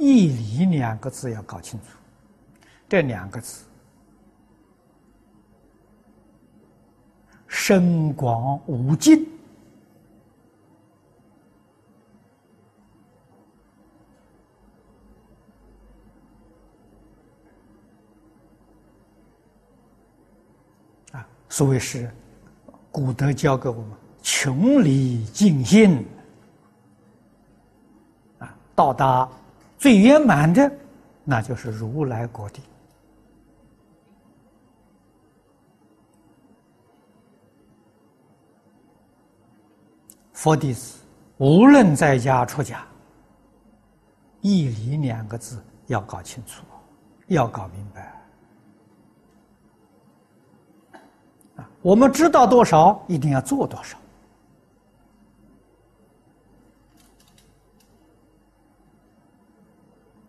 义理两个字要搞清楚，这两个字。深广无尽啊，所谓是古德教给我们穷理尽性啊，到达。最圆满的，那就是如来果地。佛弟子无论在家出家，义理两个字要搞清楚，要搞明白。啊，我们知道多少，一定要做多少。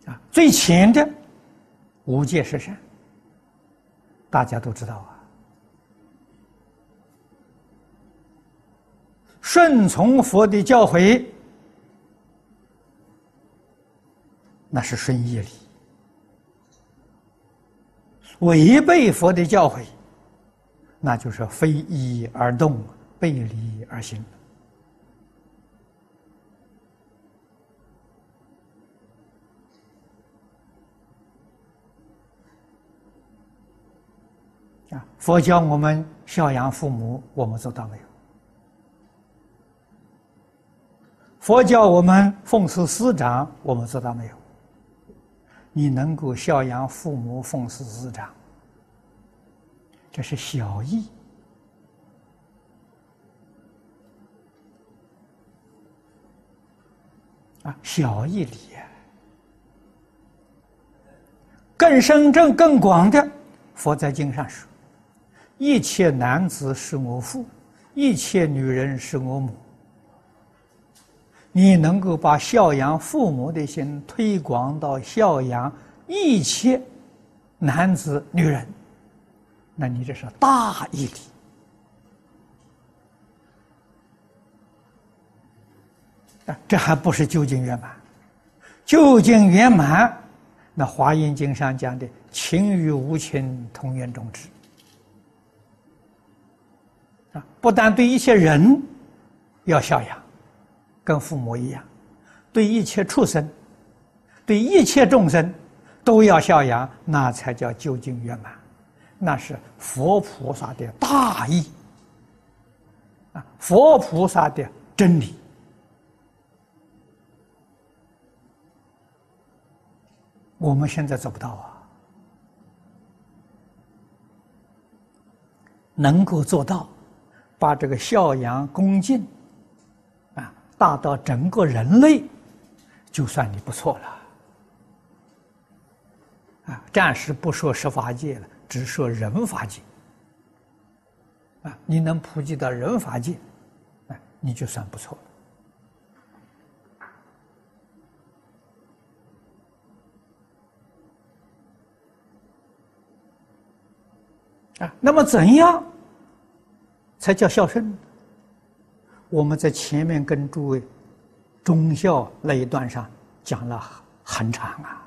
啊，最浅的无戒十善，大家都知道啊。顺从佛的教诲，那是顺义理；违背佛的教诲，那就是非义而动，背离而行。啊！佛教我们孝养父母，我们做到没有？佛教我们奉事师长，我们做到没有？你能够孝养父母、奉事师长，这是小义啊，小义理。更深正、更广的，佛在经上说。一切男子是我父，一切女人是我母。你能够把孝养父母的心推广到孝养一切男子女人，那你这是大义理啊！这还不是究竟圆满，究竟圆满，那《华严经》上讲的“情与无情，同源种智”。啊，不但对一切人要孝养，跟父母一样；对一切畜生、对一切众生都要孝养，那才叫究竟圆满。那是佛菩萨的大义啊，佛菩萨的真理。我们现在做不到啊，能够做到。把这个孝养恭敬，啊，大到整个人类，就算你不错了。啊，暂时不说十法界了，只说人法界。啊，你能普及到人法界，啊，你就算不错了。啊，那么怎样？才叫孝顺。我们在前面跟诸位忠孝那一段上讲了很长啊。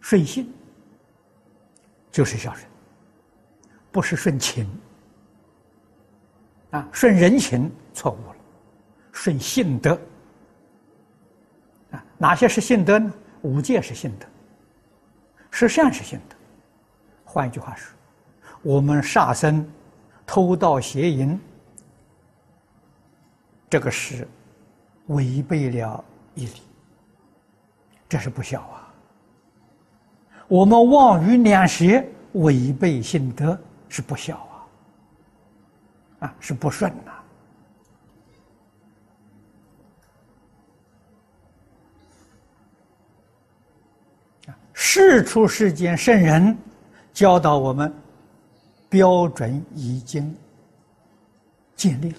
顺性就是孝顺，不是顺情啊，顺人情错误了，顺性德啊，哪些是性德呢？五戒是性德，十善是性德。换一句话说。我们杀生、偷盗、邪淫，这个是违背了义理，这是不孝啊。我们妄语两舌，违背信德，是不孝啊，啊，是不顺呐。世出世间圣人教导我们。标准已经建立了。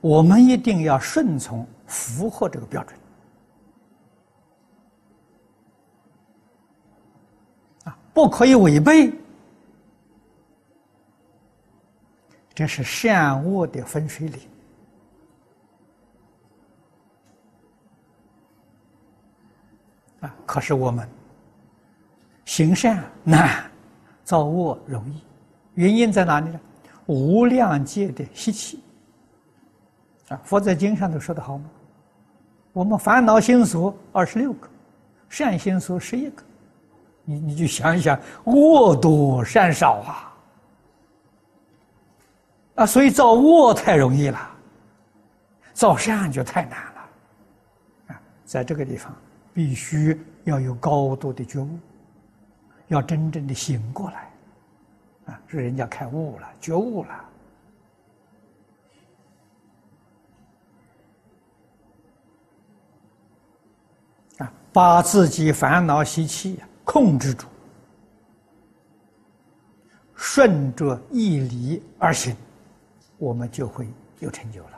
我们一定要顺从符合这个标准。啊不可以违背。这是善恶的分水岭。啊可是我们行善难。造恶容易，原因在哪里呢？无量界的习气。啊，佛在经上都说的好吗？我们烦恼心所二十六个，善心所十一个，你你就想一想，恶多善少啊，啊，所以造恶太容易了，造善就太难了，啊，在这个地方必须要有高度的觉悟，要真正的醒过来，啊，是人家开悟了，觉悟了。啊，把自己烦恼习气控制住，顺着义理而行，我们就会有成就了。